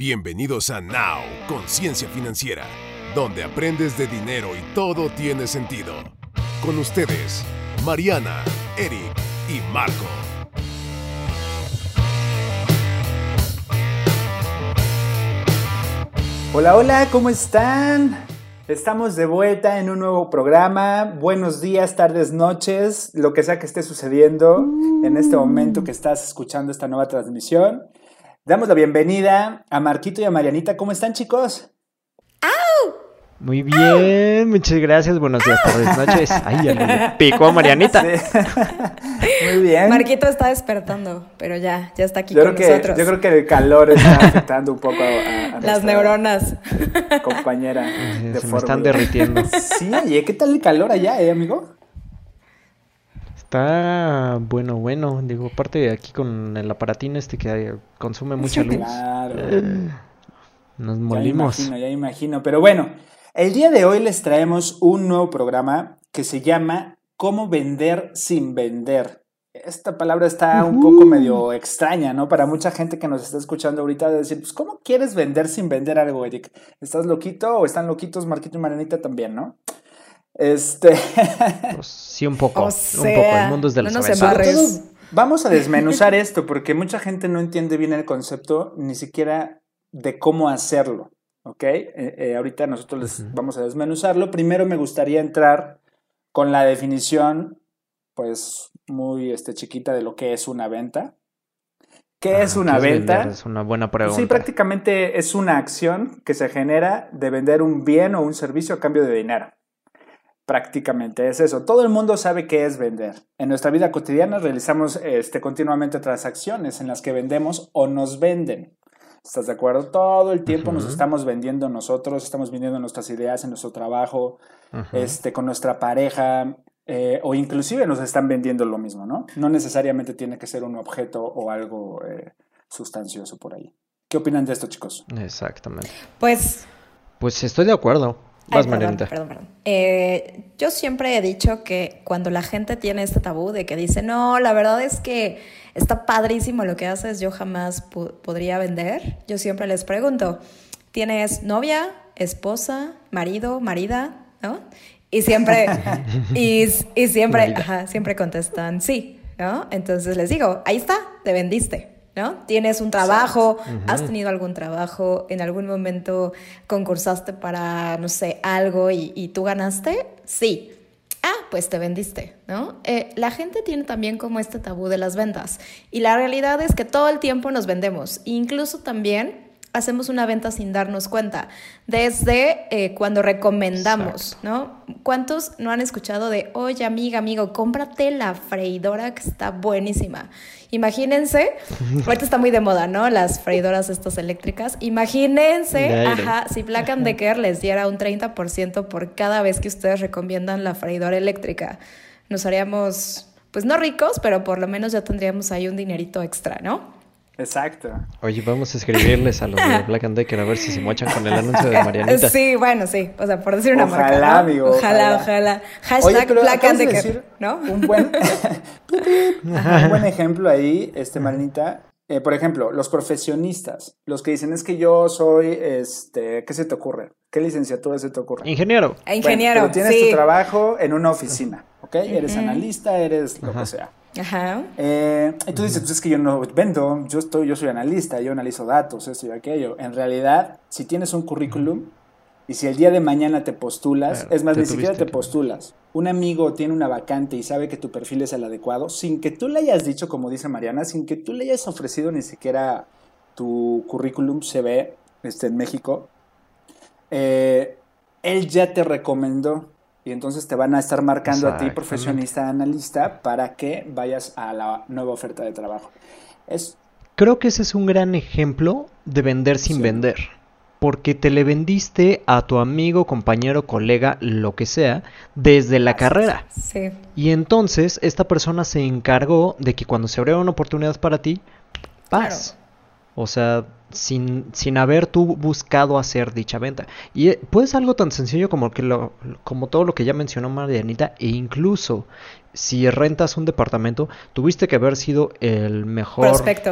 Bienvenidos a Now, Conciencia Financiera, donde aprendes de dinero y todo tiene sentido. Con ustedes, Mariana, Eric y Marco. Hola, hola, ¿cómo están? Estamos de vuelta en un nuevo programa. Buenos días, tardes, noches, lo que sea que esté sucediendo en este momento que estás escuchando esta nueva transmisión. Damos la bienvenida a Marquito y a Marianita. ¿Cómo están, chicos? Muy bien, muchas gracias. Buenos días, tardes, noches. Ay, ya le picó a Marianita. Muy bien. Marquito está despertando, pero ya, ya está aquí yo con creo que, nosotros. Yo creo que el calor está afectando un poco a, a Las neuronas. compañera Se de me están derritiendo. Sí, oye, ¿qué tal el calor allá, eh, amigo? Está bueno, bueno. Digo, aparte de aquí con el aparatín este que consume mucha luz, Claro. nos Ya molimos. imagino, ya imagino. Pero bueno, el día de hoy les traemos un nuevo programa que se llama ¿Cómo vender sin vender? Esta palabra está un poco medio extraña, ¿no? Para mucha gente que nos está escuchando ahorita de decir, pues, ¿cómo quieres vender sin vender algo, Eric? ¿Estás loquito o están loquitos Marquito y Marianita también, no? Este... Pues, sí, un poco. O un poco. El mundo es de no los nos vamos a desmenuzar esto porque mucha gente no entiende bien el concepto ni siquiera de cómo hacerlo. ¿Ok? Eh, eh, ahorita nosotros les vamos a desmenuzarlo. Primero me gustaría entrar con la definición, pues muy este, chiquita de lo que es una venta. ¿Qué es una ¿qué es venta? vender? Es una buena pregunta. Sí, prácticamente es una acción que se genera de vender un bien o un servicio a cambio de dinero. Prácticamente es eso. Todo el mundo sabe qué es vender. En nuestra vida cotidiana realizamos este, continuamente transacciones en las que vendemos o nos venden. ¿Estás de acuerdo? Todo el tiempo nos estamos vendiendo nosotros, estamos vendiendo nuestras ideas en nuestro trabajo, este, con nuestra pareja, eh, o inclusive nos están vendiendo lo mismo, ¿no? No necesariamente tiene que ser un objeto o algo eh, sustancioso por ahí. ¿Qué opinan de esto, chicos? Exactamente. Pues. Pues estoy de acuerdo. Ay, Vas, perdón, Marianita. perdón, perdón. Eh, yo siempre he dicho que cuando la gente tiene este tabú de que dice, no, la verdad es que está padrísimo lo que haces, yo jamás po- podría vender, yo siempre les pregunto, ¿tienes novia, esposa, marido, marida? ¿No? Y siempre, y, y siempre, ajá, siempre contestan sí, ¿no? Entonces les digo, ahí está, te vendiste, ¿no? Tienes un trabajo, has tenido algún trabajo, en algún momento concursaste para, no sé, algo y, y tú ganaste, sí. Ah, pues te vendiste, ¿no? Eh, la gente tiene también como este tabú de las ventas y la realidad es que todo el tiempo nos vendemos, incluso también hacemos una venta sin darnos cuenta, desde eh, cuando recomendamos, ¿no? ¿Cuántos no han escuchado de, oye amiga, amigo, cómprate la freidora que está buenísima? Imagínense, ahorita está muy de moda, ¿no? Las freidoras estas eléctricas. Imagínense, De ajá, si Black and Decker les diera un 30% por cada vez que ustedes recomiendan la freidora eléctrica. Nos haríamos, pues no ricos, pero por lo menos ya tendríamos ahí un dinerito extra, ¿no? Exacto. Oye, vamos a escribirles a los de Black and Decker a ver si se mochan con el anuncio de Marianita. Sí, bueno, sí. O sea, por decir una Ojalá, marca. ¿no? amigo, Ojalá, ojalá. Hashtag pero Black acabas and de Decker, decir ¿no? Un buen, un buen ejemplo ahí, este Marinita. Eh, por ejemplo, los profesionistas, los que dicen es que yo soy, este, ¿qué se te ocurre? ¿Qué licenciatura se te ocurre? Ingeniero. Eh, Ingeniero, Bueno, pero tienes sí. tu trabajo en una oficina, ¿ok? Eres analista, eres lo Ajá. que sea. Ajá. Eh, y tú dices, pues es que yo no vendo, yo, estoy, yo soy analista, yo analizo datos, esto y aquello. En realidad, si tienes un currículum y si el día de mañana te postulas, Claro, es más, ni siquiera te postulas. Un amigo tiene una vacante y sabe que tu perfil es el adecuado, sin que tú le hayas dicho, como dice Mariana, sin que tú le hayas ofrecido ni siquiera tu currículum ve este, en México, eh, él ya te recomendó y entonces te van a estar marcando a ti, profesionista, analista, para que vayas a la nueva oferta de trabajo. Es, Creo que ese es un gran ejemplo de vender sin Sí. vender. Porque te le vendiste a tu amigo, compañero, colega, lo que sea, desde la carrera. Sí. Y entonces esta persona se encargó de que cuando se abriera una oportunidad para ti, vas. O sea, sin, sin haber tú buscado hacer dicha venta. Y eh, puede ser algo tan sencillo como, que lo, como todo lo que ya mencionó Marianita, e incluso si rentas un departamento, tuviste que haber sido el mejor,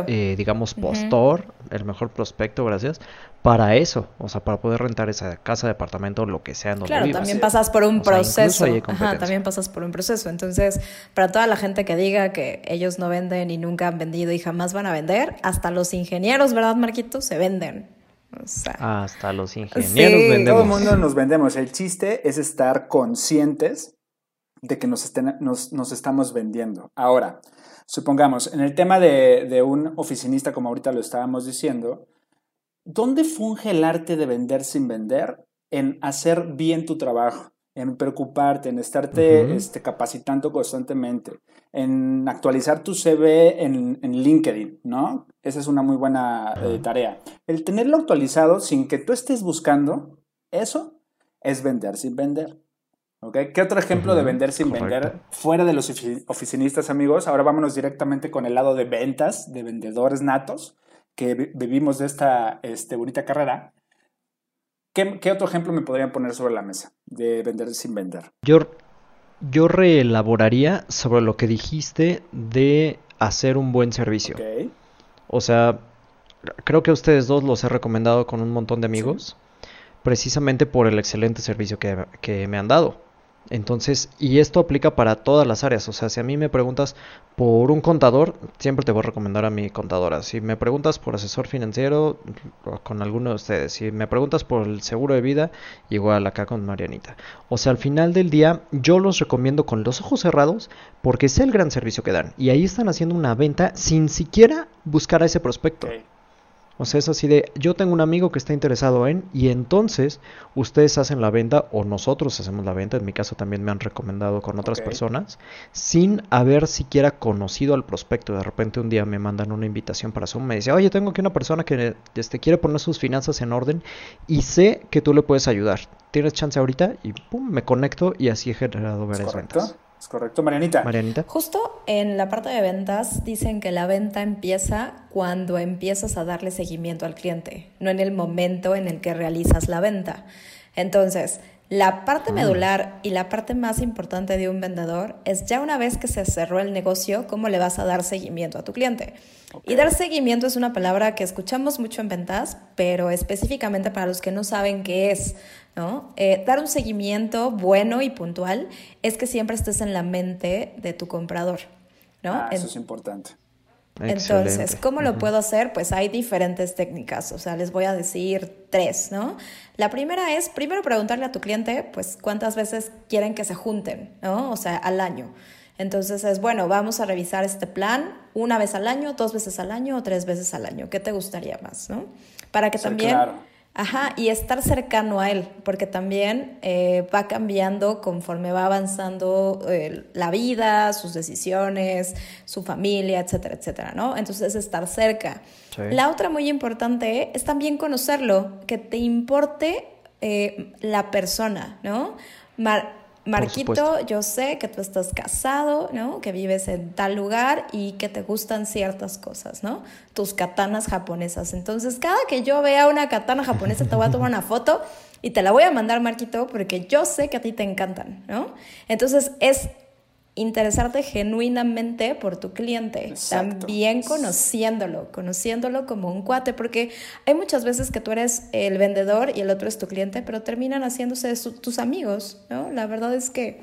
eh, digamos, postor, el mejor prospecto, gracias, para eso, o sea, para poder rentar esa casa, departamento, lo que sea en donde Claro, también pasas por un proceso. Ajá, también pasas por un proceso. Entonces, para toda la gente que diga que ellos no venden y nunca han vendido y jamás van a vender, hasta los ingenieros, ¿verdad, Marquito? Se venden. hasta los ingenieros vendemos. Todo el mundo nos vendemos. El chiste es estar conscientes de que nos, estén, nos, nos estamos vendiendo. Ahora, supongamos, en el tema de, de, un oficinista, como ahorita lo estábamos diciendo, ¿dónde funge el arte de vender sin vender? En hacer bien tu trabajo, en preocuparte, en estarte este, capacitando constantemente, en actualizar tu CV en, en LinkedIn, ¿no? Esa es una muy buena eh, tarea. El tenerlo actualizado sin que tú estés buscando, eso es vender sin vender. ¿Qué otro ejemplo de vender sin vender fuera de los oficinistas, amigos? Ahora vámonos directamente con el lado de ventas, de vendedores natos, que vivimos de esta este, bonita carrera. ¿Qué, otro ejemplo me podrían poner sobre la mesa de vender sin vender? Yo, yo reelaboraría sobre lo que dijiste de hacer un buen servicio. O sea, creo que a ustedes dos los he recomendado con un montón de amigos, precisamente por el excelente servicio que me han dado. Entonces, y esto aplica para todas las áreas. O sea, si a mí me preguntas por un contador, siempre te voy a recomendar a mi contadora. Si me preguntas por asesor financiero, con alguno de ustedes. Si me preguntas por el seguro de vida, igual acá con Marianita. O sea, al final del día, yo los recomiendo con los ojos cerrados porque es el gran servicio que dan. Y ahí están haciendo una venta sin siquiera buscar a ese prospecto. O sea, es así de, yo tengo un amigo que está interesado en, y entonces ustedes hacen la venta o nosotros hacemos la venta, en mi caso también me han recomendado con otras personas, sin haber siquiera conocido al prospecto. De repente un día me mandan una invitación para Zoom, me dice, oye, tengo aquí una persona que este, quiere poner sus finanzas en orden y sé que tú le puedes ayudar. ¿Tienes chance ahorita? Y pum, me conecto y así he generado varias ventas. ¿Es correcto, Marianita? Marianita. Justo en la parte de ventas dicen que la venta empieza cuando empiezas a darle seguimiento al cliente, no en el momento en el que realizas la venta. Entonces, la parte ah. medular y la parte más importante de un vendedor es ya una vez que se cerró el negocio, cómo le vas a dar seguimiento a tu cliente. Y dar seguimiento es una palabra que escuchamos mucho en ventas, pero específicamente para los que no saben qué es. ¿no? Eh, dar un seguimiento bueno y puntual es que siempre estés en la mente de tu comprador. ¿no? Ah, eso es importante. Entonces, ¿cómo lo puedo hacer? Pues hay diferentes técnicas, o sea, les voy a decir tres, ¿no? La primera es, primero preguntarle a tu cliente, pues, cuántas veces quieren que se junten, ¿no? O sea, al año. Entonces es, bueno, vamos a revisar este plan una vez al año, dos veces al año o tres veces al año. ¿Qué te gustaría más, no? Para que también... Ajá, y estar cercano a él, porque también eh, va cambiando conforme va avanzando eh, la vida, sus decisiones, su familia, etcétera, etcétera, ¿no? Entonces, estar cerca. La otra muy importante es también conocerlo, que te importe eh, la persona, ¿no? Marquito, yo sé que tú estás casado, ¿no? Que vives en tal lugar y que te gustan ciertas cosas, ¿no? Tus katanas japonesas. Entonces, cada que yo vea una katana japonesa, te voy a tomar una foto y te la voy a mandar, Marquito, porque yo sé que a ti te encantan, ¿no? Entonces, es interesarte genuinamente por tu cliente, también conociéndolo, conociéndolo como un cuate, porque hay muchas veces que tú eres el vendedor y el otro es tu cliente, pero terminan haciéndose tus amigos, ¿no? La verdad es que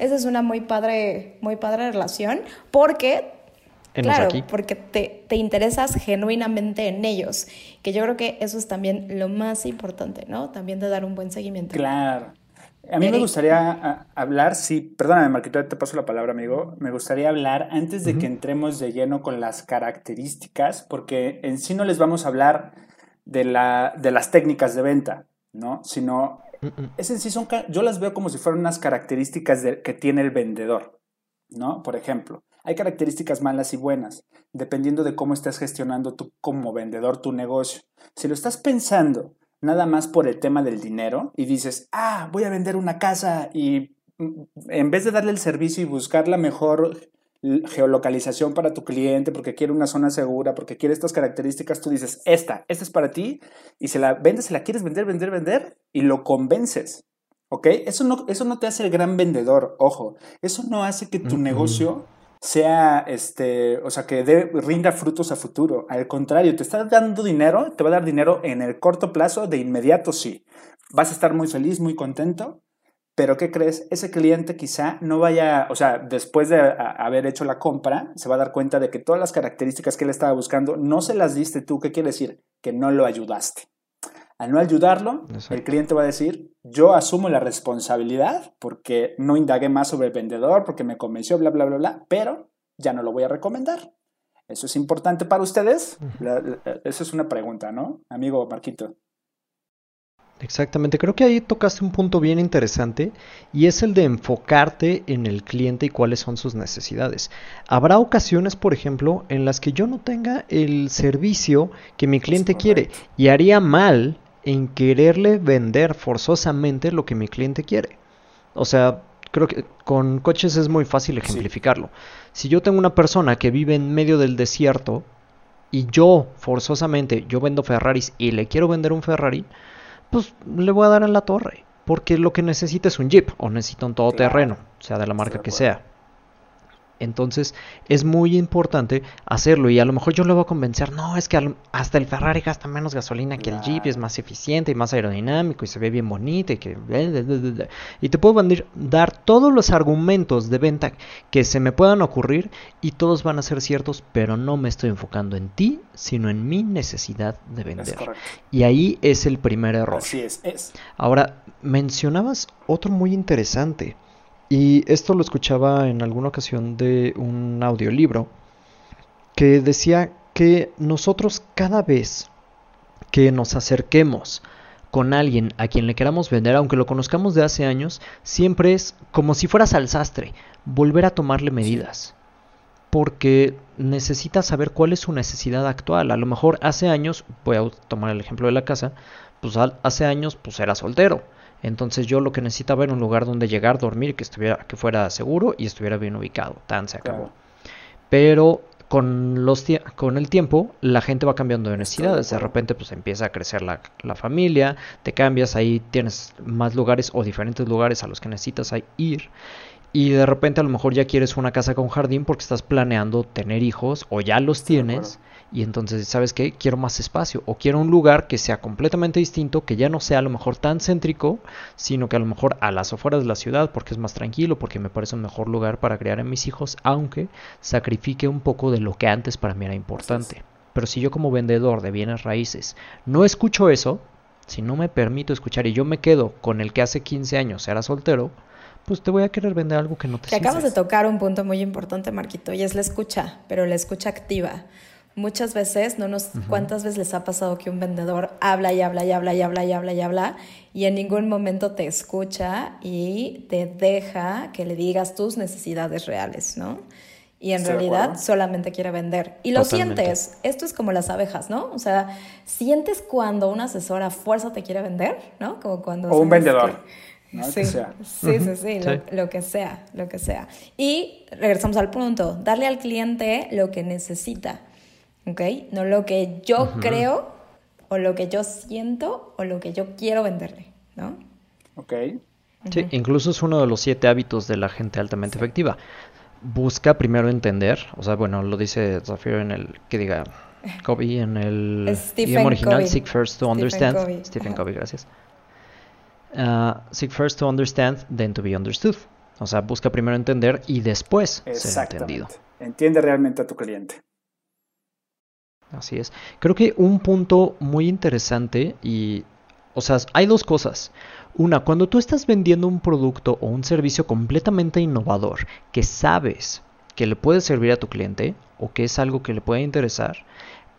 esa es una muy padre, muy padre relación, porque Claro, porque te, te, interesas genuinamente en ellos, que yo creo que eso es también lo más importante, ¿no? También de dar un buen seguimiento. Claro. A mí me gustaría hablar, sí, perdóname Marquito, te paso la palabra, amigo. Me gustaría hablar antes de que entremos de lleno con las características, porque en sí no les vamos a hablar de, la, de las técnicas de venta, ¿no? Sino, es en sí son, yo las veo como si fueran unas características que tiene el vendedor, ¿no? Por ejemplo, hay características malas y buenas, dependiendo de cómo estás gestionando tú como vendedor tu negocio. Si lo estás pensando nada más por el tema del dinero y dices, ah, voy a vender una casa y mm, en vez de darle el servicio y buscar la mejor geolocalización para tu cliente porque quiere una zona segura, porque quiere estas características, tú dices, esta, esta es para ti y se la vendes, se la quieres vender, vender, vender y lo convences. ¿Ok? Eso no, eso no te hace el gran vendedor, ojo. Eso no hace que tu negocio sea, este, o sea, que dé, rinda frutos a futuro. Al contrario, te está dando dinero, te va a dar dinero en el corto plazo, de inmediato sí. Vas a estar muy feliz, muy contento, pero ¿qué crees? Ese cliente quizá no vaya, o sea, después de haber hecho la compra, se va a dar cuenta de que todas las características que él estaba buscando no se las diste tú. ¿Qué quiere decir? Que no lo ayudaste. Al no ayudarlo, el cliente va a decir, yo asumo la responsabilidad porque no indagué más sobre el vendedor, porque me convenció, bla, bla, bla, bla, pero ya no lo voy a recomendar. ¿Eso es importante para ustedes? Esa es una pregunta, ¿no? Amigo Marquito. Exactamente, creo que ahí tocaste un punto bien interesante y es el de enfocarte en el cliente y cuáles son sus necesidades. Habrá ocasiones, por ejemplo, en las que yo no tenga el servicio que mi cliente quiere y haría mal en quererle vender forzosamente lo que mi cliente quiere. O sea, creo que con coches es muy fácil ejemplificarlo. Si yo tengo una persona que vive en medio del desierto y yo forzosamente yo vendo Ferraris y le quiero vender un Ferrari, pues le voy a dar en la torre. Porque lo que necesita es un Jeep o necesita un todoterreno, sea de la marca que sea. Entonces es muy importante hacerlo y a lo mejor yo le voy a convencer, no, es que hasta el Ferrari gasta menos gasolina que el Jeep y es más eficiente y más aerodinámico y se ve bien bonito y que... Y te puedo dar todos los argumentos de venta que se me puedan ocurrir y todos van a ser ciertos, pero no me estoy enfocando en ti, sino en mi necesidad de vender. Y ahí es el primer error. Así es, es. Ahora, mencionabas otro muy interesante y esto lo escuchaba en alguna ocasión de un audiolibro que decía que nosotros cada vez que nos acerquemos con alguien a quien le queramos vender, aunque lo conozcamos de hace años, siempre es como si fueras al sastre, volver a tomarle medidas. Porque necesita saber cuál es su necesidad actual. A lo mejor hace años, voy a tomar el ejemplo de la casa, pues hace años pues era soltero entonces yo lo que necesitaba era un lugar donde llegar, dormir, que estuviera, que fuera seguro y estuviera bien ubicado. Tan se acabó. Pero con, los con el tiempo la gente va cambiando de necesidades. De repente pues empieza a crecer la, la, familia, te cambias, ahí tienes más lugares o diferentes lugares a los que necesitas ir. Y de repente a lo mejor ya quieres una casa con jardín porque estás planeando tener hijos o ya los tienes y entonces, ¿sabes qué? Quiero más espacio o quiero un lugar que sea completamente distinto, que ya no sea a lo mejor tan céntrico, sino que a lo mejor a las afueras de la ciudad, porque es más tranquilo, porque me parece un mejor lugar para criar a mis hijos, aunque sacrifique un poco de lo que antes para mí era importante. Pero si yo como vendedor de bienes raíces no escucho eso, si no me permito escuchar y yo me quedo con el que hace 15 años era soltero, pues te voy a querer vender algo que no te Te acabas de tocar un punto muy importante, Marquito, y es la escucha, pero la escucha activa. Muchas veces, no nos, ¿cuántas veces les ha pasado que un vendedor habla y habla y habla y habla y habla y habla y en ningún momento te escucha y te deja que le digas tus necesidades reales, ¿no? Y en realidad solamente quiere vender. Y lo sientes. Esto es como las abejas, ¿no? O sea, sientes cuando una asesora fuerza te quiere vender, ¿no? Como cuando... O un vendedor. Sí, sí, sí, sí, lo, que sea, lo que sea. Y regresamos al punto, darle al cliente lo que necesita. ¿Ok? No lo que yo creo o lo que yo siento o lo que yo quiero venderle, ¿no? Ok. Sí, incluso es uno de los siete hábitos de la gente altamente efectiva. Busca primero entender, o sea, bueno, lo dice Zafiro en el, que diga, Covey en el idioma original, Seek First to Understand. Stephen Covey, gracias. Uh, seek first to understand, then to be understood. O sea, busca primero entender y después ser entendido. Entiende realmente a tu cliente. Así es. Creo que un punto muy interesante y, o sea, hay dos cosas. Una, cuando tú estás vendiendo un producto o un servicio completamente innovador que sabes que le puede servir a tu cliente o que es algo que le puede interesar,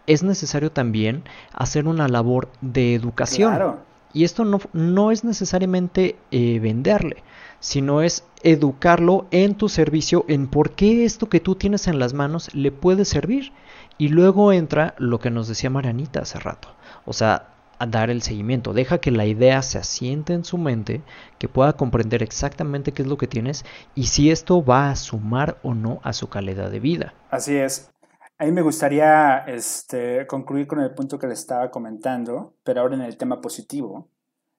es necesario también hacer una labor de educación. Claro. Y esto no, no es necesariamente eh, venderle, sino es educarlo en tu servicio, en por qué esto que tú tienes en las manos le puede servir. Y luego entra lo que nos decía Marianita hace rato. O sea, dar el seguimiento. Deja que la idea se asiente en su mente, que pueda comprender exactamente qué es lo que tienes y si esto va a sumar o no a su calidad de vida. Así es. A mí me gustaría este, concluir con el punto que le estaba comentando, pero ahora en el tema positivo.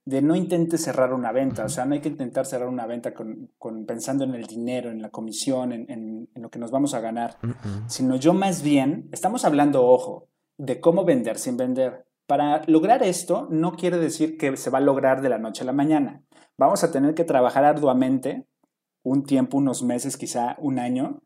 De no intentes cerrar una venta, o sea, no hay que intentar cerrar una venta con, pensando en el dinero, en la comisión, en, lo que nos vamos a ganar, sino yo más bien, estamos hablando, ojo, de cómo vender sin vender. Para lograr esto, no quiere decir que se va a lograr de la noche a la mañana. Vamos a tener que trabajar arduamente un tiempo, unos meses, quizá un año,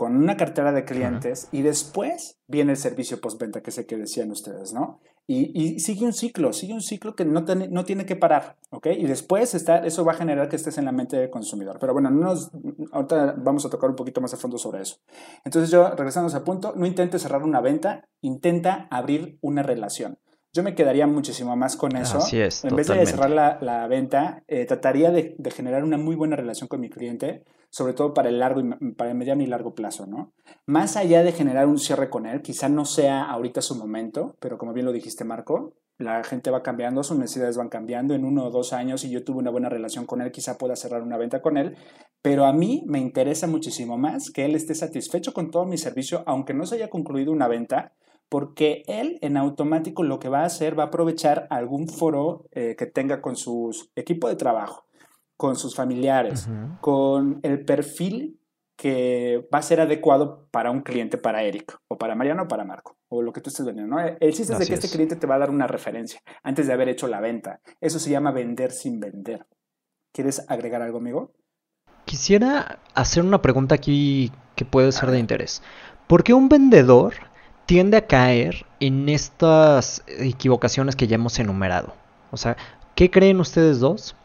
con una cartera de clientes y después viene el servicio postventa que sé que decían ustedes, ¿no? Y, sigue un ciclo, sigue un ciclo que no, no tiene que parar, ¿ok? Y después está, eso va a generar que estés en la mente del consumidor. Pero bueno, no nos, ahorita vamos a tocar un poquito más a fondo sobre eso. Entonces yo, regresando a punto, no intentes cerrar una venta, intenta abrir una relación. Yo me quedaría muchísimo más con eso. Así es. En vez de cerrar la, venta, eh, trataría de, de, generar una muy buena relación con mi cliente, sobre todo para el largo y para el mediano y largo plazo, ¿no? Más allá de generar un cierre con él, quizá no sea ahorita su momento, pero como bien lo dijiste, Marco, la gente va cambiando, sus necesidades van cambiando. En uno o dos años, y yo tuve una buena relación con él, quizá pueda cerrar una venta con él. Pero a mí me interesa muchísimo más que él esté satisfecho con todo mi servicio, aunque no se haya concluido una venta, porque él en automático lo que va a hacer va a aprovechar algún foro eh, que tenga con su equipo de trabajo, con sus familiares, con el perfil que va a ser adecuado para un cliente, para Eric, o para Mariano o para Marco, o lo que tú estés vendiendo. ¿no? El chiste es de que este cliente te va a dar una referencia antes de haber hecho la venta. Eso se llama vender sin vender. ¿Quieres agregar algo, amigo? Quisiera hacer una pregunta aquí que puede ser de interés. ¿Por qué un vendedor tiende a caer en estas equivocaciones que ya hemos enumerado. O sea, ¿qué creen ustedes dos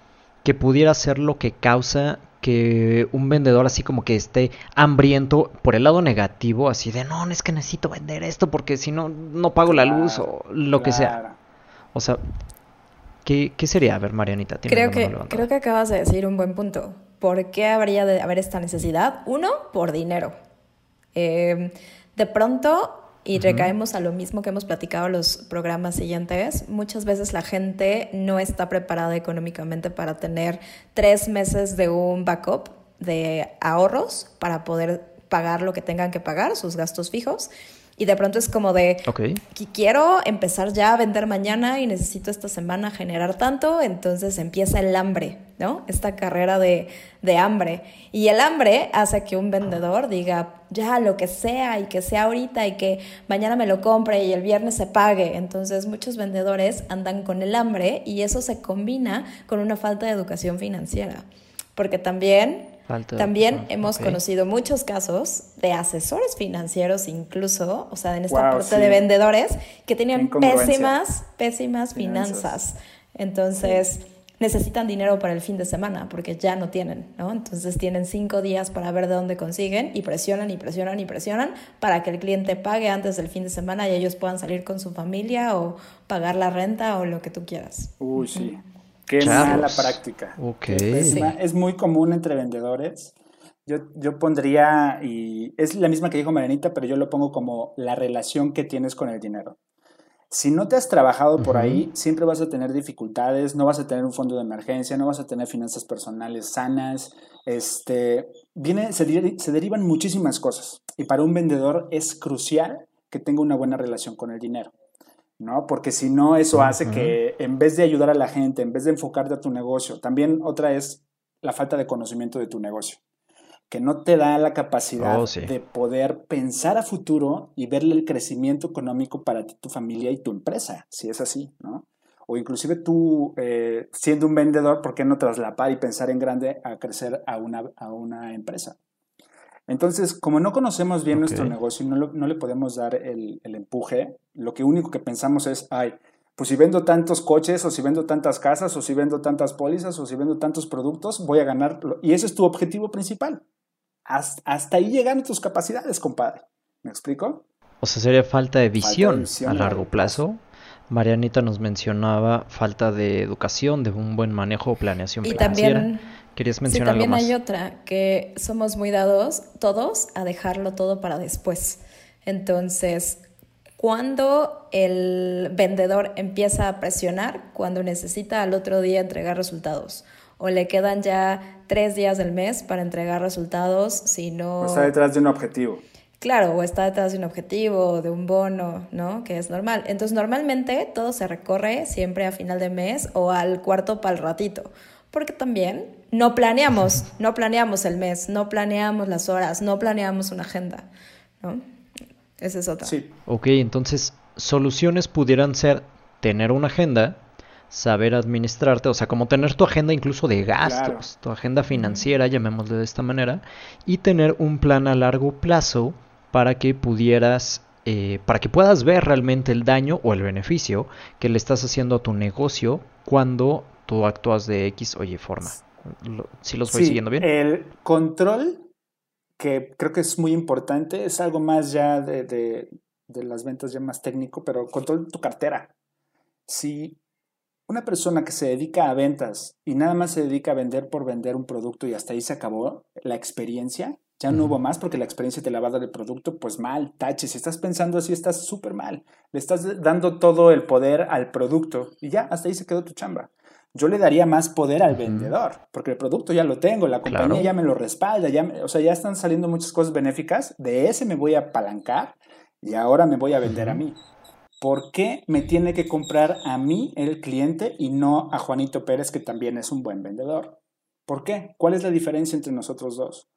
que pudiera ser lo que causa que un vendedor así como que esté hambriento por el lado negativo, así de no, es que necesito vender esto porque si no, no pago la luz o lo que sea. O sea, ¿qué, sería? A ver, Marianita. Creo que, creo que acabas de decir un buen punto. ¿Por qué habría de haber esta necesidad? Uno, por dinero. Eh, de pronto y recaemos a lo mismo que hemos platicado en los programas siguientes. Muchas veces la gente no está preparada económicamente para tener tres meses de un backup de ahorros para poder pagar lo que tengan que pagar, sus gastos fijos. Y de pronto es como de, okay. quiero empezar ya a vender mañana y necesito esta semana generar tanto, entonces empieza el hambre, ¿no? Esta carrera de, de hambre. Y el hambre hace que un vendedor diga, ya lo que sea y que sea ahorita y que mañana me lo compre y el viernes se pague. Entonces muchos vendedores andan con el hambre y eso se combina con una falta de educación financiera. Porque también también hemos conocido muchos casos de asesores financieros incluso, o sea, en esta parte de vendedores que tenían pésimas, pésimas finanzas. Entonces, necesitan dinero para el fin de semana porque ya no tienen, ¿no? Entonces tienen cinco días para ver de dónde consiguen y presionan y presionan y presionan para que el cliente pague antes del fin de semana y ellos puedan salir con su familia o pagar la renta o lo que tú quieras. Uy, sí. Qué mala práctica. Es, muy común entre vendedores. Yo, yo pondría, y es la misma que dijo Marianita, pero yo lo pongo como la relación que tienes con el dinero. Si no te has trabajado por ahí, siempre vas a tener dificultades, no vas a tener un fondo de emergencia, no vas a tener finanzas personales sanas, este, viene, se, se derivan muchísimas cosas. Y para un vendedor es crucial que tenga una buena relación con el dinero. ¿No? Porque si no, eso hace que en vez de ayudar a la gente, en vez de enfocarte a tu negocio, también otra es la falta de conocimiento de tu negocio, que no te da la capacidad oh, de poder pensar a futuro y verle el crecimiento económico para ti, tu familia y tu empresa, si es así, ¿no? O inclusive tú, eh, siendo un vendedor, ¿por qué no traslapar y pensar en grande a crecer a una, a una empresa? Entonces, como no conocemos bien nuestro negocio y no, no, le podemos dar el, el, empuje, lo que único que pensamos es, ay, pues si vendo tantos coches o si vendo tantas casas o si vendo tantas pólizas o si vendo tantos productos, voy a ganar. Y ese es tu objetivo principal. Hasta, ahí llegan tus capacidades, compadre. ¿Me explico? O sea, sería falta de visión, a largo plazo. Marianita nos mencionaba falta de educación, de un buen manejo o planeación y financiera. También ¿Querías mencionar sí, también hay otra, que somos muy dados todos a dejarlo todo para después. Entonces, cuando el vendedor empieza a presionar, cuando necesita al otro día entregar resultados, o le quedan ya tres días del mes para entregar resultados, si no... Está detrás de un objetivo. Claro, o está detrás de un objetivo, de un bono, ¿no? Que es normal. Entonces, normalmente todo se recorre siempre a final de mes o al cuarto para el ratito. Porque también no planeamos, no planeamos el mes, no planeamos las horas, no planeamos una agenda, ¿no? Esa es otra. Sí. Ok, entonces, soluciones pudieran ser tener una agenda, saber administrarte, o sea, como tener tu agenda incluso de gastos, tu agenda financiera, llamémosle de esta manera, y tener un plan a largo plazo para que pudieras, eh, para que puedas ver realmente el daño o el beneficio que le estás haciendo a tu negocio cuando tú actúas de X o Y forma. ¿Sí los voy siguiendo bien? El control, que creo que es muy importante, es algo más ya de, de, de las ventas ya más técnico, pero control tu cartera. Si una persona que se dedica a ventas y nada más se dedica a vender por vender un producto y hasta ahí se acabó la experiencia, ya no hubo más porque la experiencia te la va a dar el producto, pues mal, tache. Si estás pensando así, estás súper mal. Le estás dando todo el poder al producto y ya, hasta ahí se quedó tu chamba. Yo le daría más poder al vendedor, porque el producto ya lo tengo, la compañía ya me lo respalda, ya o sea, ya están saliendo muchas cosas benéficas, de ese me voy a apalancar y ahora me voy a vender a mí. ¿Por qué me tiene que comprar a mí el cliente y no a Juanito Pérez, que también es un buen vendedor? ¿Por qué? ¿Cuál es la diferencia entre nosotros dos?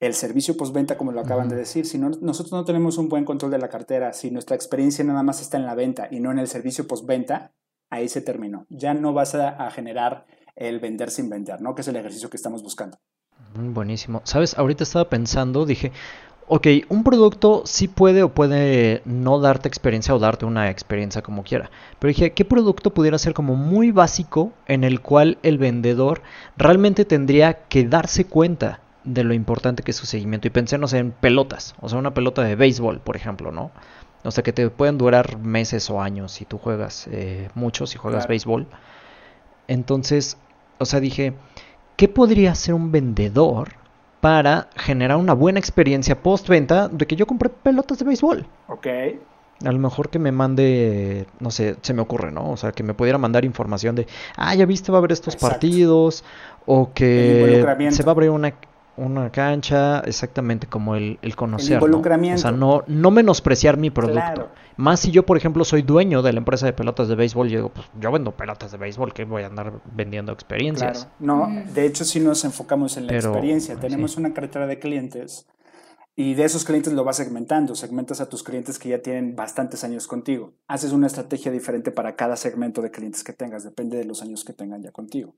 el servicio postventa, como lo acaban de decir, si no, nosotros no tenemos un buen control de la cartera, si nuestra experiencia nada más está en la venta y no en el servicio postventa, ahí se terminó. Ya no vas a, generar el vender sin vender, ¿no? Que es el ejercicio que estamos buscando. Mm, buenísimo. Sabes, ahorita estaba pensando, dije, ok, un producto sí puede o puede no darte experiencia o darte una experiencia como quiera. Pero dije, ¿qué producto pudiera ser como muy básico en el cual el vendedor realmente tendría que darse cuenta de lo importante que es su seguimiento. Y pensé, no sé, en pelotas, o sea, una pelota de béisbol, por ejemplo, ¿no? O sea, que te pueden durar meses o años si tú juegas eh, mucho, si juegas béisbol. Entonces, o sea, dije, ¿qué podría hacer un vendedor para generar una buena experiencia post-venta de que yo compré pelotas de béisbol? Ok. A lo mejor que me mande, no sé, se me ocurre, ¿no? O sea, que me pudiera mandar información de, ah, ya viste, va a haber estos partidos, o que se va a abrir una, una cancha, exactamente como el, el conocer. involucramiento. O sea, no, no menospreciar mi producto. Más si yo, por ejemplo, soy dueño de la empresa de pelotas de béisbol, yo digo, pues yo vendo pelotas de béisbol, que voy a andar vendiendo experiencias. No, de hecho, si nos enfocamos en la experiencia, tenemos una cartera de clientes y de esos clientes lo vas segmentando, segmentas a tus clientes que ya tienen bastantes años contigo. Haces una estrategia diferente para cada segmento de clientes que tengas, depende de los años que tengan ya contigo.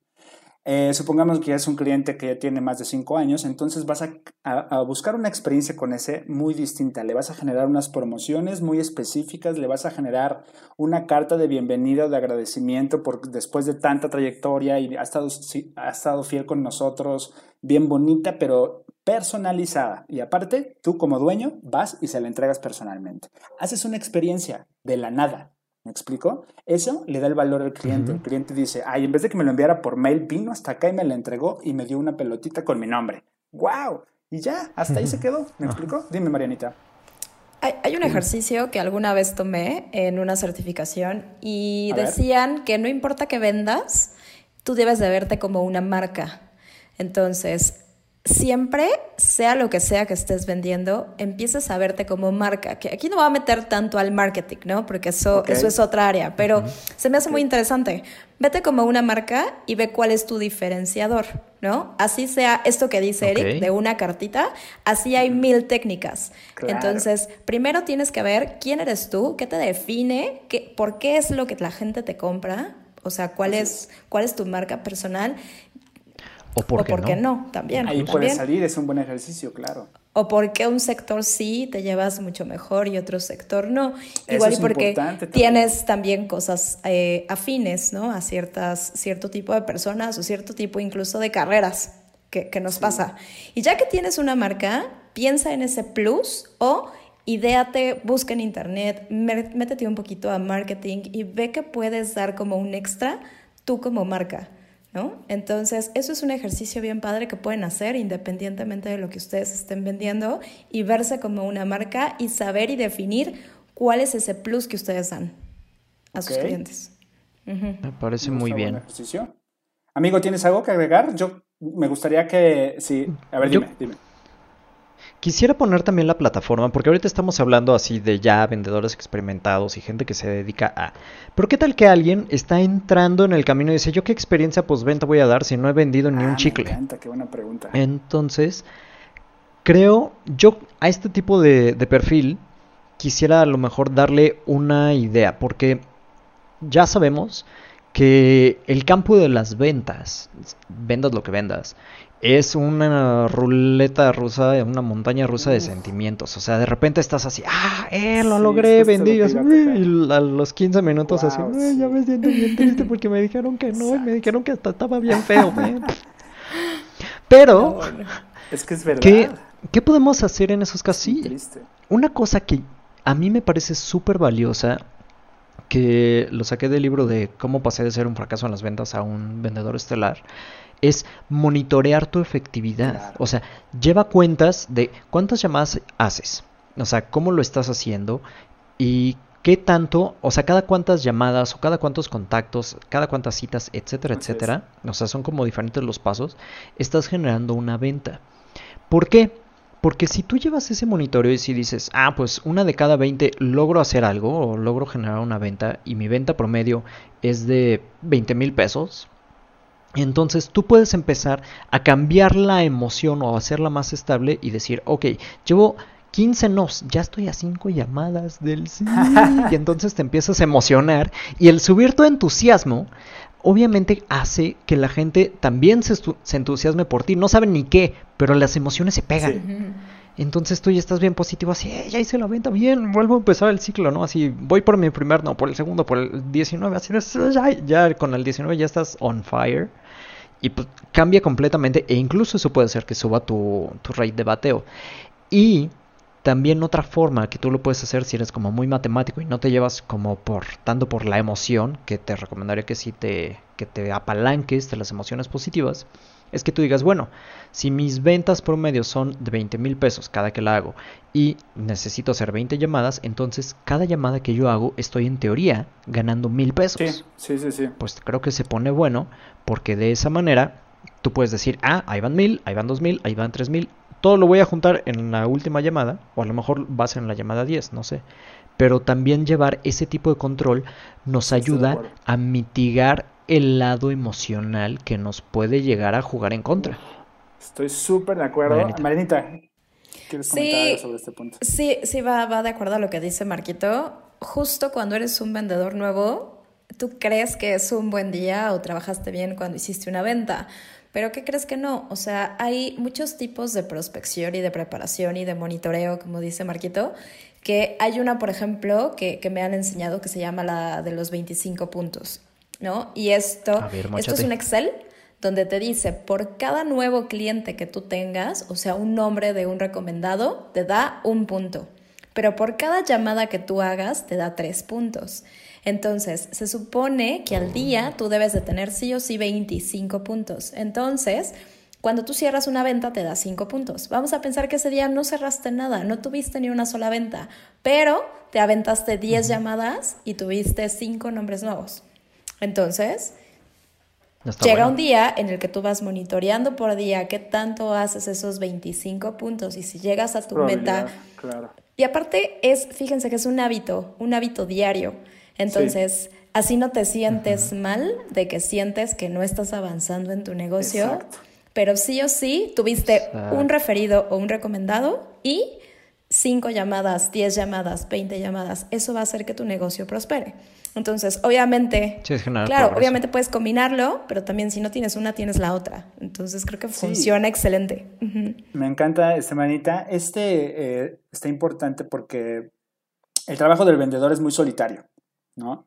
Eh, supongamos que ya es un cliente que ya tiene más de cinco años, entonces vas a, buscar una experiencia con ese muy distinta. Le vas a generar unas promociones muy específicas, le vas a generar una carta de bienvenida o de agradecimiento por después de tanta trayectoria y ha estado, ha estado fiel con nosotros, bien bonita, pero personalizada. Y aparte, tú como dueño vas y se la entregas personalmente. Haces una experiencia de la nada ¿Me explico? Eso le da el valor al cliente. El cliente dice, ay, en vez de que me lo enviara por mail, vino hasta acá y me la entregó y me dio una pelotita con mi nombre. ¡Wow! Y ya, hasta ahí se quedó. ¿Me explico? Dime, Marianita. Hay, un ejercicio que alguna vez tomé en una certificación y decían que no importa que vendas, tú debes de verte como una marca. Entonces, siempre, sea lo que sea que estés vendiendo, empieces a verte como marca. Que aquí no va a meter tanto al marketing, ¿no? Porque eso, eso es otra área, pero se me hace muy interesante. Vete como una marca y ve cuál es tu diferenciador, ¿no? Así sea esto que dice Eric, de una cartita, así hay mil técnicas. Entonces, primero tienes que ver quién eres tú, qué te define, qué, por qué es lo que la gente te compra, o sea, cuál es, cuál es tu marca personal o por, qué, no? también. Ahí puede salir, es un buen ejercicio, claro. O porque un sector sí te llevas mucho mejor y otro sector no. Igual y porque tienes también cosas eh, afines, ¿no? A ciertas, cierto tipo de personas o cierto tipo incluso de carreras que, nos pasa. Y ya que tienes una marca, piensa en ese plus o ideate, busca en internet, métete un poquito a marketing y ve que puedes dar como un extra tú como marca. ¿No? Entonces, eso es un ejercicio bien padre que pueden hacer independientemente de lo que ustedes estén vendiendo y verse como una marca y saber y definir cuál es ese plus que ustedes dan a sus clientes. Me parece muy bien. Ejercicio. Amigo, ¿tienes algo que agregar? Yo me gustaría que, sí, a ver, dime, dime. Quisiera poner también la plataforma, porque ahorita estamos hablando así de ya vendedores experimentados y gente que se dedica a... Pero ¿qué tal que alguien está entrando en el camino y dice, yo qué experiencia postventa voy a dar si no he vendido ni un ah, chicle? Me encanta, qué buena pregunta. Entonces, creo, yo a este tipo de, de perfil quisiera a lo mejor darle una idea, porque ya sabemos que el campo de las ventas, vendas lo que vendas, es una ruleta rusa, una montaña rusa de sentimientos. O sea, de repente estás así, ah, eh, lo logré, vendí. y a los 15 minutos así, ya me siento bien triste porque me dijeron que no, y me dijeron que hasta estaba bien feo. Pero, es que es verdad. ¿qué, ¿qué, podemos hacer en esos casos? Una cosa que a mí me parece súper valiosa, que lo saqué del libro de cómo pasé de ser un fracaso en las ventas a un vendedor estelar, es monitorear tu efectividad. O sea, lleva cuentas de cuántas llamadas haces, o sea, cómo lo estás haciendo y qué tanto, o sea, cada cuántas llamadas o cada cuántos contactos, cada cuántas citas, etcétera, etcétera, o sea, son como diferentes los pasos, estás generando una venta. ¿Por qué? Porque si tú llevas ese monitoreo y si dices, ah, pues una de cada 20 logro hacer algo o logro generar una venta y mi venta promedio es de 20 mil pesos, entonces tú puedes empezar a cambiar la emoción o hacerla más estable y decir, ok, llevo 15 nos, ya estoy a 5 llamadas del sí. y entonces te empiezas a emocionar y el subir tu entusiasmo obviamente hace que la gente también se, entusiasme por ti. No saben ni qué, pero las emociones se pegan. Entonces tú ya estás bien positivo, así, eh, ya hice la venta, bien, vuelvo a empezar el ciclo, ¿no? Así, voy por mi primer, no, por el segundo, por el 19, así, ya, ya con el 19 ya estás on fire. Y pues, cambia completamente e incluso eso puede hacer que suba tu, tu rate de bateo. Y también otra forma que tú lo puedes hacer si eres como muy matemático y no te llevas como por tanto por la emoción, que te recomendaría que si te, que te apalanques de las emociones positivas, es que tú digas, bueno, si mis ventas promedio son de 20 mil pesos cada que la hago y necesito hacer 20 llamadas, entonces cada llamada que yo hago estoy en teoría ganando mil pesos. Sí, sí, sí, sí. Pues creo que se pone bueno porque de esa manera tú puedes decir, ah, ahí van mil, ahí van dos mil, ahí van tres mil. Todo lo voy a juntar en la última llamada, o a lo mejor va a ser en la llamada 10, no sé. Pero también llevar ese tipo de control nos ayuda a mitigar el lado emocional que nos puede llegar a jugar en contra. Estoy súper de acuerdo. Marinita, ¿quieres comentar algo sobre este punto? Sí, sí, va, va de acuerdo a lo que dice Marquito. Justo cuando eres un vendedor nuevo, tú crees que es un buen día o trabajaste bien cuando hiciste una venta. Pero ¿qué crees que no? O sea, hay muchos tipos de prospección y de preparación y de monitoreo, como dice Marquito, que hay una, por ejemplo, que, que me han enseñado que se llama la de los 25 puntos. ¿no? Y esto, esto es un Excel donde te dice, por cada nuevo cliente que tú tengas, o sea, un nombre de un recomendado, te da un punto. Pero por cada llamada que tú hagas, te da tres puntos. Entonces, se supone que al día tú debes de tener sí o sí 25 puntos. Entonces, cuando tú cierras una venta, te da 5 puntos. Vamos a pensar que ese día no cerraste nada, no tuviste ni una sola venta, pero te aventaste 10 llamadas y tuviste 5 nombres nuevos. Entonces, llega un día en el que tú vas monitoreando por día qué tanto haces esos 25 puntos y si llegas a tu meta. Y aparte es, fíjense que es un hábito, un hábito diario. Entonces, así no te sientes mal de que sientes que no estás avanzando en tu negocio. Pero sí o sí tuviste un referido o un recomendado y cinco llamadas, 10 llamadas, 20 llamadas. Eso va a hacer que tu negocio prospere. Entonces, obviamente, claro, obviamente puedes combinarlo, pero también si no tienes una, tienes la otra. Entonces, creo que funciona excelente. Me encanta, Estefanita. Este eh, está importante porque el trabajo del vendedor es muy solitario, ¿no?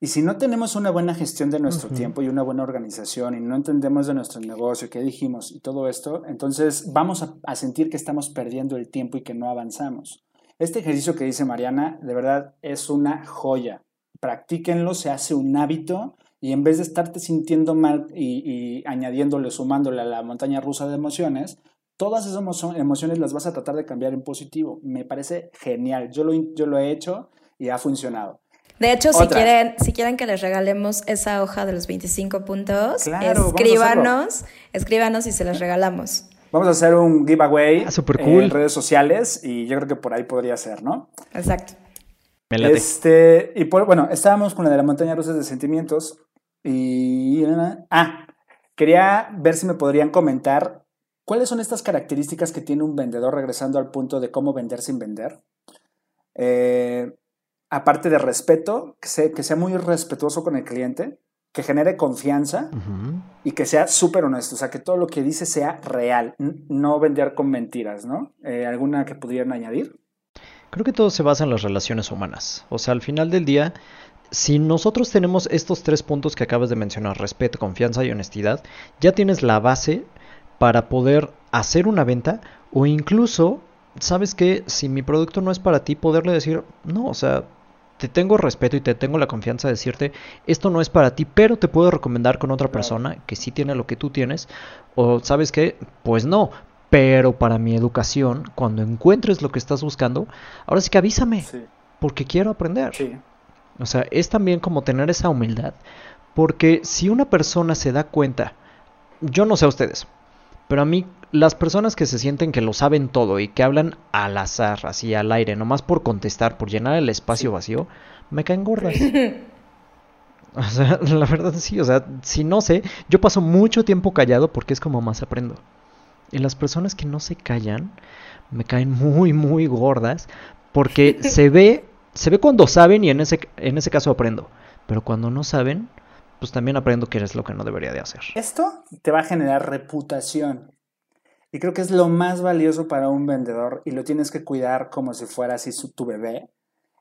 Y si no tenemos una buena gestión de nuestro tiempo y una buena organización y no entendemos de nuestro negocio, qué dijimos y todo esto, entonces vamos a sentir que estamos perdiendo el tiempo y que no avanzamos. Este ejercicio que dice Mariana, de verdad, es una joya practíquenlo, se hace un hábito y en vez de estarte sintiendo mal y, añadiéndole, sumándole a la montaña rusa de emociones, todas esas emociones las vas a tratar de cambiar en positivo. Me parece genial. Yo lo, yo lo he hecho y ha funcionado. De hecho, si quieren, si quieren que les regalemos esa hoja de los 25 puntos, escríbanos, escríbanos y se las regalamos. Vamos a hacer un giveaway ah, en redes sociales y yo creo que por ahí podría ser, ¿no? Exacto. Este, y por, bueno, estábamos con la de la montaña rusa de sentimientos y... Ah, quería ver si me podrían comentar cuáles son estas características que tiene un vendedor regresando al punto de cómo vender sin vender. Eh, aparte de respeto, que sea, que sea muy respetuoso con el cliente, que genere confianza y que sea súper honesto, o sea, que todo lo que dice sea real, no vender con mentiras, ¿no? Eh, ¿Alguna que pudieran añadir? Creo que todo se basa en las relaciones humanas. O sea, al final del día, si nosotros tenemos estos tres puntos que acabas de mencionar, respeto, confianza y honestidad, ya tienes la base para poder hacer una venta o incluso, sabes que si mi producto no es para ti, poderle decir, no, o sea, te tengo respeto y te tengo la confianza de decirte, esto no es para ti, pero te puedo recomendar con otra persona que sí tiene lo que tú tienes, o sabes qué, pues no, pero para mi educación, cuando encuentres lo que estás buscando, ahora sí que avísame, porque quiero aprender. O sea, es también como tener esa humildad, porque si una persona se da cuenta, yo no sé a ustedes, pero a mí las personas que se sienten que lo saben todo y que hablan al azar, así al aire, nomás por contestar, por llenar el espacio vacío, me caen gordas. o sea, la verdad sí, o sea, si no sé, yo paso mucho tiempo callado porque es como más aprendo. Y las personas que no se callan me caen muy, muy gordas porque se ve, se ve cuando saben y en ese, en ese caso aprendo. Pero cuando no saben, pues también aprendo que es lo que no debería de hacer. Esto te va a generar reputación. Y creo que es lo más valioso para un vendedor y lo tienes que cuidar como si fuera así su, tu bebé.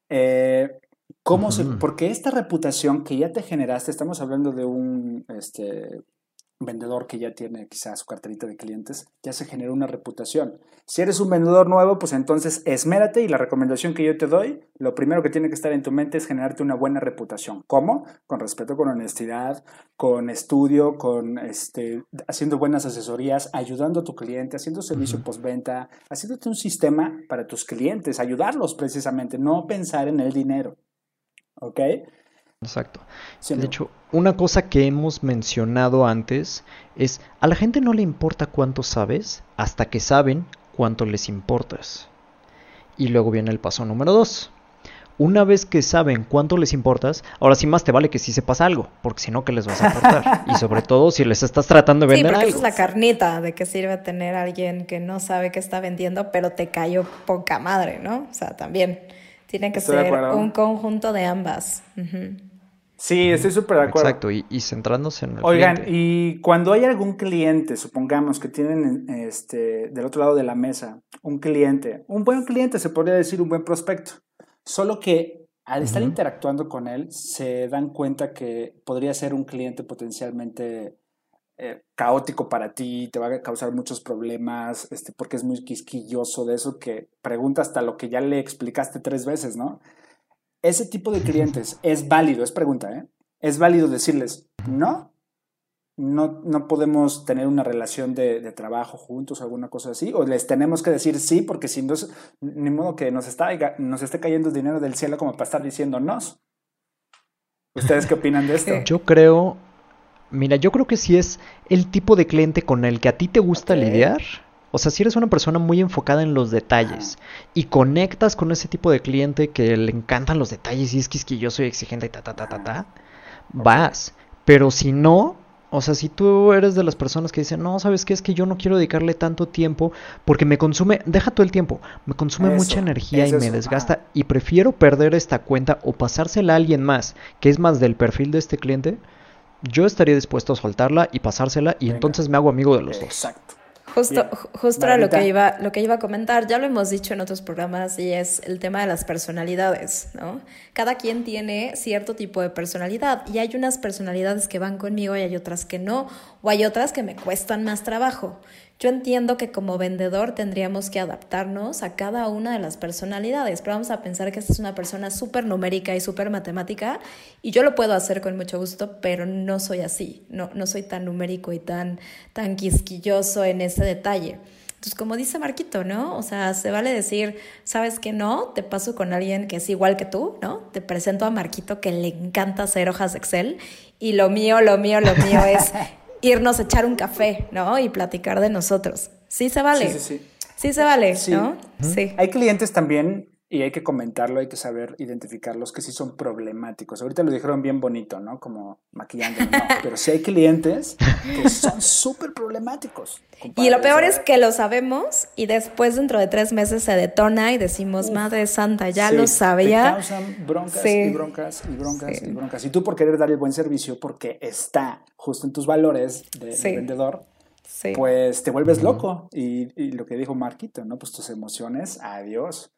Eh, ¿cómo se, porque esta reputación que ya te generaste, estamos hablando de un este, vendedor que ya tiene quizás su carterita de clientes, ya se genera una reputación. Si eres un vendedor nuevo, pues entonces esmérate y la recomendación que yo te doy, lo primero que tiene que estar en tu mente es generarte una buena reputación. ¿Cómo? Con respeto, con honestidad, con estudio, con este, haciendo buenas asesorías, ayudando a tu cliente, haciendo servicio postventa, haciéndote un sistema para tus clientes, ayudarlos precisamente, no pensar en el dinero. ¿Ok? Exacto. de hecho, una cosa que hemos mencionado antes es, a la gente no le importa cuánto sabes hasta que saben cuánto les importas. Y luego viene el paso número dos. Una vez que saben cuánto les importas, ahora sí más te vale que sí sepas algo, porque si no, ¿qué les vas a aportar? y sobre todo si les estás tratando de vender sí, porque es la carnita de que sirve tener a alguien que no sabe qué está vendiendo, pero te cayó poca madre, ¿no? O sea, también tiene que ser un conjunto de ambas. Sí, estoy súper de acuerdo. Exacto, y, centrándose en el Oigan, y cuando hay algún cliente, supongamos que tienen este, del otro lado de la mesa, un cliente, un buen cliente, se podría decir un buen prospecto, solo que al estar interactuando con él, se dan cuenta que podría ser un cliente potencialmente eh, caótico para ti, te va a causar muchos problemas, este, porque es muy quisquilloso de eso que pregunta hasta lo que ya le explicaste tres veces, ¿no? Ese tipo de clientes es válido, es pregunta, ¿eh? Es válido decirles, no, no, no podemos tener una relación de, trabajo juntos o alguna cosa así, o les tenemos que decir sí, porque si no, ni modo que nos, está, nos esté cayendo dinero del cielo como para estar diciéndonos. ¿Ustedes qué opinan de esto? Yo creo, mira, yo creo que si es el tipo de cliente con el que a ti te gusta lidiar, o sea, si eres una persona muy enfocada en los detalles y conectas con ese tipo de cliente que le encantan los detalles y es quisquilloso y exigente y ta, ta, ta, ta, ta, vas. Pero si no, o sea, si tú eres de las personas que dicen, no, ¿sabes qué? Es que yo no quiero dedicarle tanto tiempo porque me consume, deja todo el tiempo, me consume mucha energía y me desgasta y prefiero perder esta cuenta o pasársela a alguien más que es más del perfil de este cliente, yo estaría dispuesto a soltarla y pasársela y entonces me hago amigo de los dos. Exacto. Justo, justo era lo que, iba, lo que iba a comentar, ya lo hemos dicho en otros programas y es el tema de las personalidades, ¿no? Cada quien tiene cierto tipo de personalidad y hay unas personalidades que van conmigo y hay otras que no, o hay otras que me cuestan más trabajo. Yo entiendo que como vendedor tendríamos que adaptarnos a cada una de las personalidades, pero vamos a pensar que esta es una persona súper numérica y súper matemática y yo lo puedo hacer con mucho gusto, pero no soy así, no, no soy tan numérico y tan, tan quisquilloso en ese detalle. Entonces, como dice Marquito, ¿no? O sea, se vale decir, ¿sabes que no? Te paso con alguien que es igual que tú, ¿no? Te presento a Marquito que le encanta hacer hojas de Excel y lo mío, lo mío, lo mío es irnos a echar un café, ¿no? Y platicar de nosotros. Sí se vale. Sí, sí, sí. Sí se vale, ¿no? Sí. Hay clientes también y hay que comentarlo, hay que saber identificarlos que sí son problemáticos. Ahorita lo dijeron bien bonito, ¿no? Como maquillando, no, pero sí hay clientes que son súper problemáticos. Y lo peor es que lo sabemos y después dentro de tres meses se detona y decimos, Madre Santa, ya lo sabía. Te causan broncas y broncas y broncas y broncas. Y tú por querer dar el buen servicio, porque está justo en tus valores de, vendedor, pues te vuelves loco. Y, y, lo que dijo Marquito, ¿no? Pues tus emociones, adiós.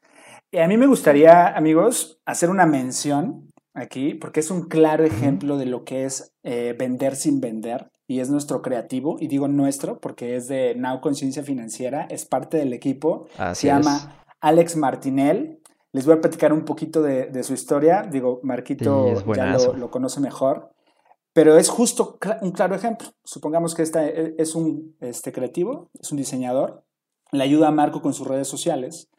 A mí me gustaría, amigos, hacer una mención aquí, porque es un claro ejemplo de lo que es eh, vender sin vender y es nuestro creativo, y digo nuestro porque es de Now Conciencia Financiera, es parte del equipo, se llama Alex Martinel. Les voy a platicar un poquito de, su historia, digo, Marquito ya lo, conoce mejor, pero es justo un claro ejemplo. Supongamos que este es un este, creativo, es un diseñador, le ayuda a Marco con sus redes sociales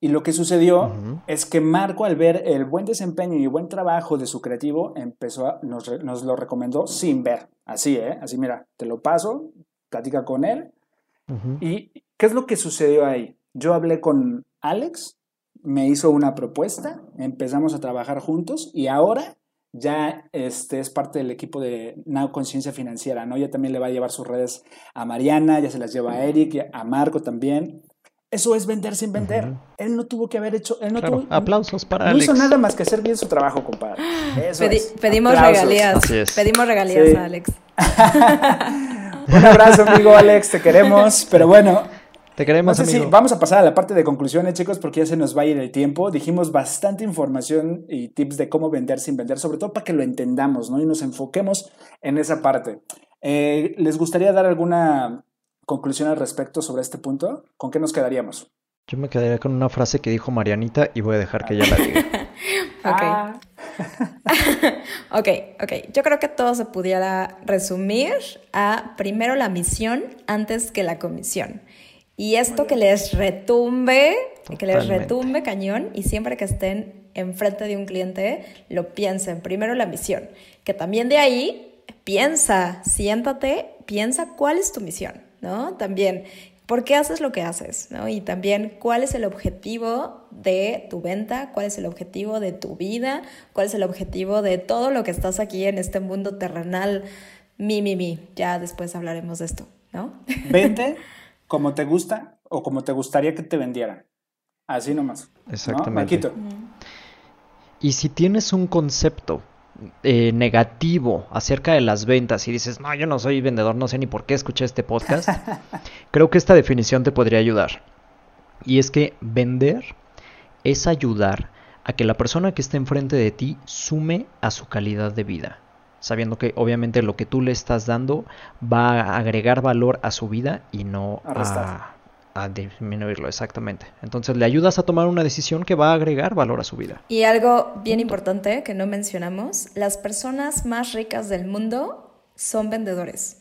y lo que sucedió es que Marco, al ver el buen desempeño y buen trabajo de su creativo, empezó a, nos, lo recomendó sin ver. Así, ¿eh? Así, mira, te lo paso, platica con él. ¿Y qué es lo que sucedió ahí? Yo hablé con Alex, me hizo una propuesta, empezamos a trabajar juntos y ahora ya este, es parte del equipo de Now Conciencia Financiera, ¿no? Ya también le va a llevar sus redes a Mariana, ya se las lleva a Eric, a Marco también. Eso es vender sin vender. Él no tuvo que haber hecho. Él no tuvo, Aplausos para No hizo nada más que hacer bien su trabajo, compadre. Pedimos regalías. Pedimos regalías a Alex. Un abrazo, amigo Alex. Te queremos. Pero bueno. Te queremos, amigo. vamos a pasar a la parte de conclusiones, chicos, porque ya se nos va a ir el tiempo. Dijimos bastante información y tips de cómo vender sin vender, sobre todo para que lo entendamos, ¿no? Y nos enfoquemos en esa parte. Eh, ¿Les gustaría dar alguna conclusión al respecto sobre este punto, ¿con qué nos quedaríamos? Yo me quedaría con una frase que dijo Marianita y voy a dejar que ella la diga. ok. Ah. ok, ok. Yo creo que todo se pudiera resumir a primero la misión antes que la comisión. Y esto que les retumbe, que les retumbe cañón y siempre que estén enfrente de un cliente, lo piensen. Primero la misión. Que también de ahí piensa, siéntate, piensa cuál es tu misión. ¿No? También, ¿por qué haces lo que haces? ¿no? Y también, ¿cuál es el objetivo de tu venta? ¿Cuál es el objetivo de tu vida? ¿Cuál es el objetivo de todo lo que estás aquí en este mundo terrenal? Mi, mi, mi. Ya después hablaremos de esto, ¿no? Vente como te gusta o como te gustaría que te vendieran. Así nomás. Exactamente. Y si tienes un concepto eh, negativo acerca de las ventas y dices, no, yo no soy vendedor, no sé ni por qué escuché este podcast, creo que esta definición te podría ayudar. Y es que vender es ayudar a que la persona que está enfrente de ti sume a su calidad de vida, sabiendo que obviamente lo que tú le estás dando va a agregar valor a su vida y no a, a disminuirlo, exactamente. Entonces le ayudas a tomar una decisión que va a agregar valor a su vida. Y algo bien importante que no mencionamos, las personas más ricas del mundo son vendedores.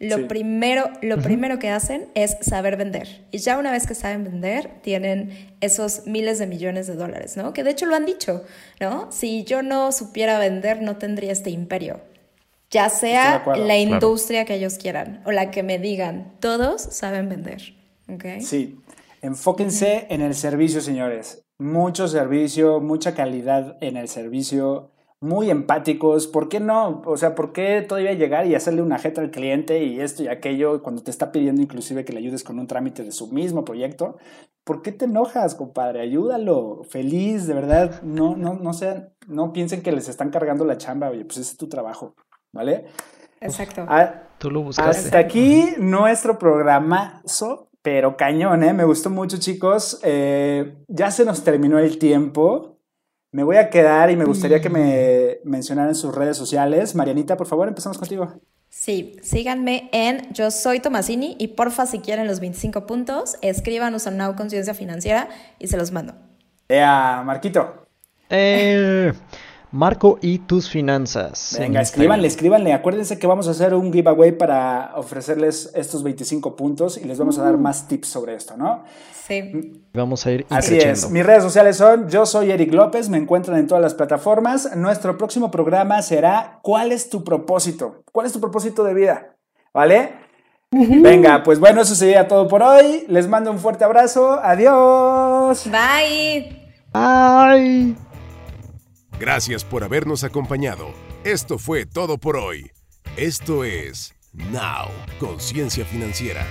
Lo, primero, lo primero que hacen es saber vender. Y ya una vez que saben vender, tienen esos miles de millones de dólares, ¿no? Que de hecho lo han dicho, ¿no? Si yo no supiera vender, no tendría este imperio. Ya sea la industria que ellos quieran o la que me digan, todos saben vender. Sí, enfóquense en el servicio, señores. Mucho servicio, mucha calidad en el servicio, muy empáticos. ¿Por qué no? O sea, ¿por qué todavía llegar y hacerle una jeta al cliente y esto y aquello cuando te está pidiendo inclusive que le ayudes con un trámite de su mismo proyecto? ¿Por qué te enojas, compadre? Ayúdalo, feliz, de verdad. No, no, no sean, no piensen que les están cargando la chamba, oye, pues ese es tu trabajo, ¿vale? Exacto. Ah, Tú lo buscaste. Hasta aquí nuestro programazo pero cañón, ¿eh? Me gustó mucho, chicos. Eh, ya se nos terminó el tiempo. Me voy a quedar y me gustaría que me mm. mencionaran sus redes sociales. Marianita, por favor, empezamos contigo. Sí, síganme en Yo Soy Tomasini y porfa, si quieren los 25 puntos, escríbanos a Now Conciencia Financiera y se los mando. Ea, Marquito. Eh, Marco y tus finanzas. Venga, escríbanle, escríbanle. Acuérdense que vamos a hacer un giveaway para ofrecerles estos 25 puntos y les vamos a dar uh. más tips sobre esto, ¿no? Sí. Vamos a ir Así es. Mis redes sociales son Yo soy Eric López, me encuentran en todas las plataformas. Nuestro próximo programa será ¿Cuál es tu propósito? ¿Cuál es tu propósito de vida? ¿Vale? Venga, pues bueno, eso sería todo por hoy. Les mando un fuerte abrazo. Adiós. Bye. Bye. Gracias por habernos acompañado. Esto fue todo por hoy. Esto es Now, Conciencia Financiera.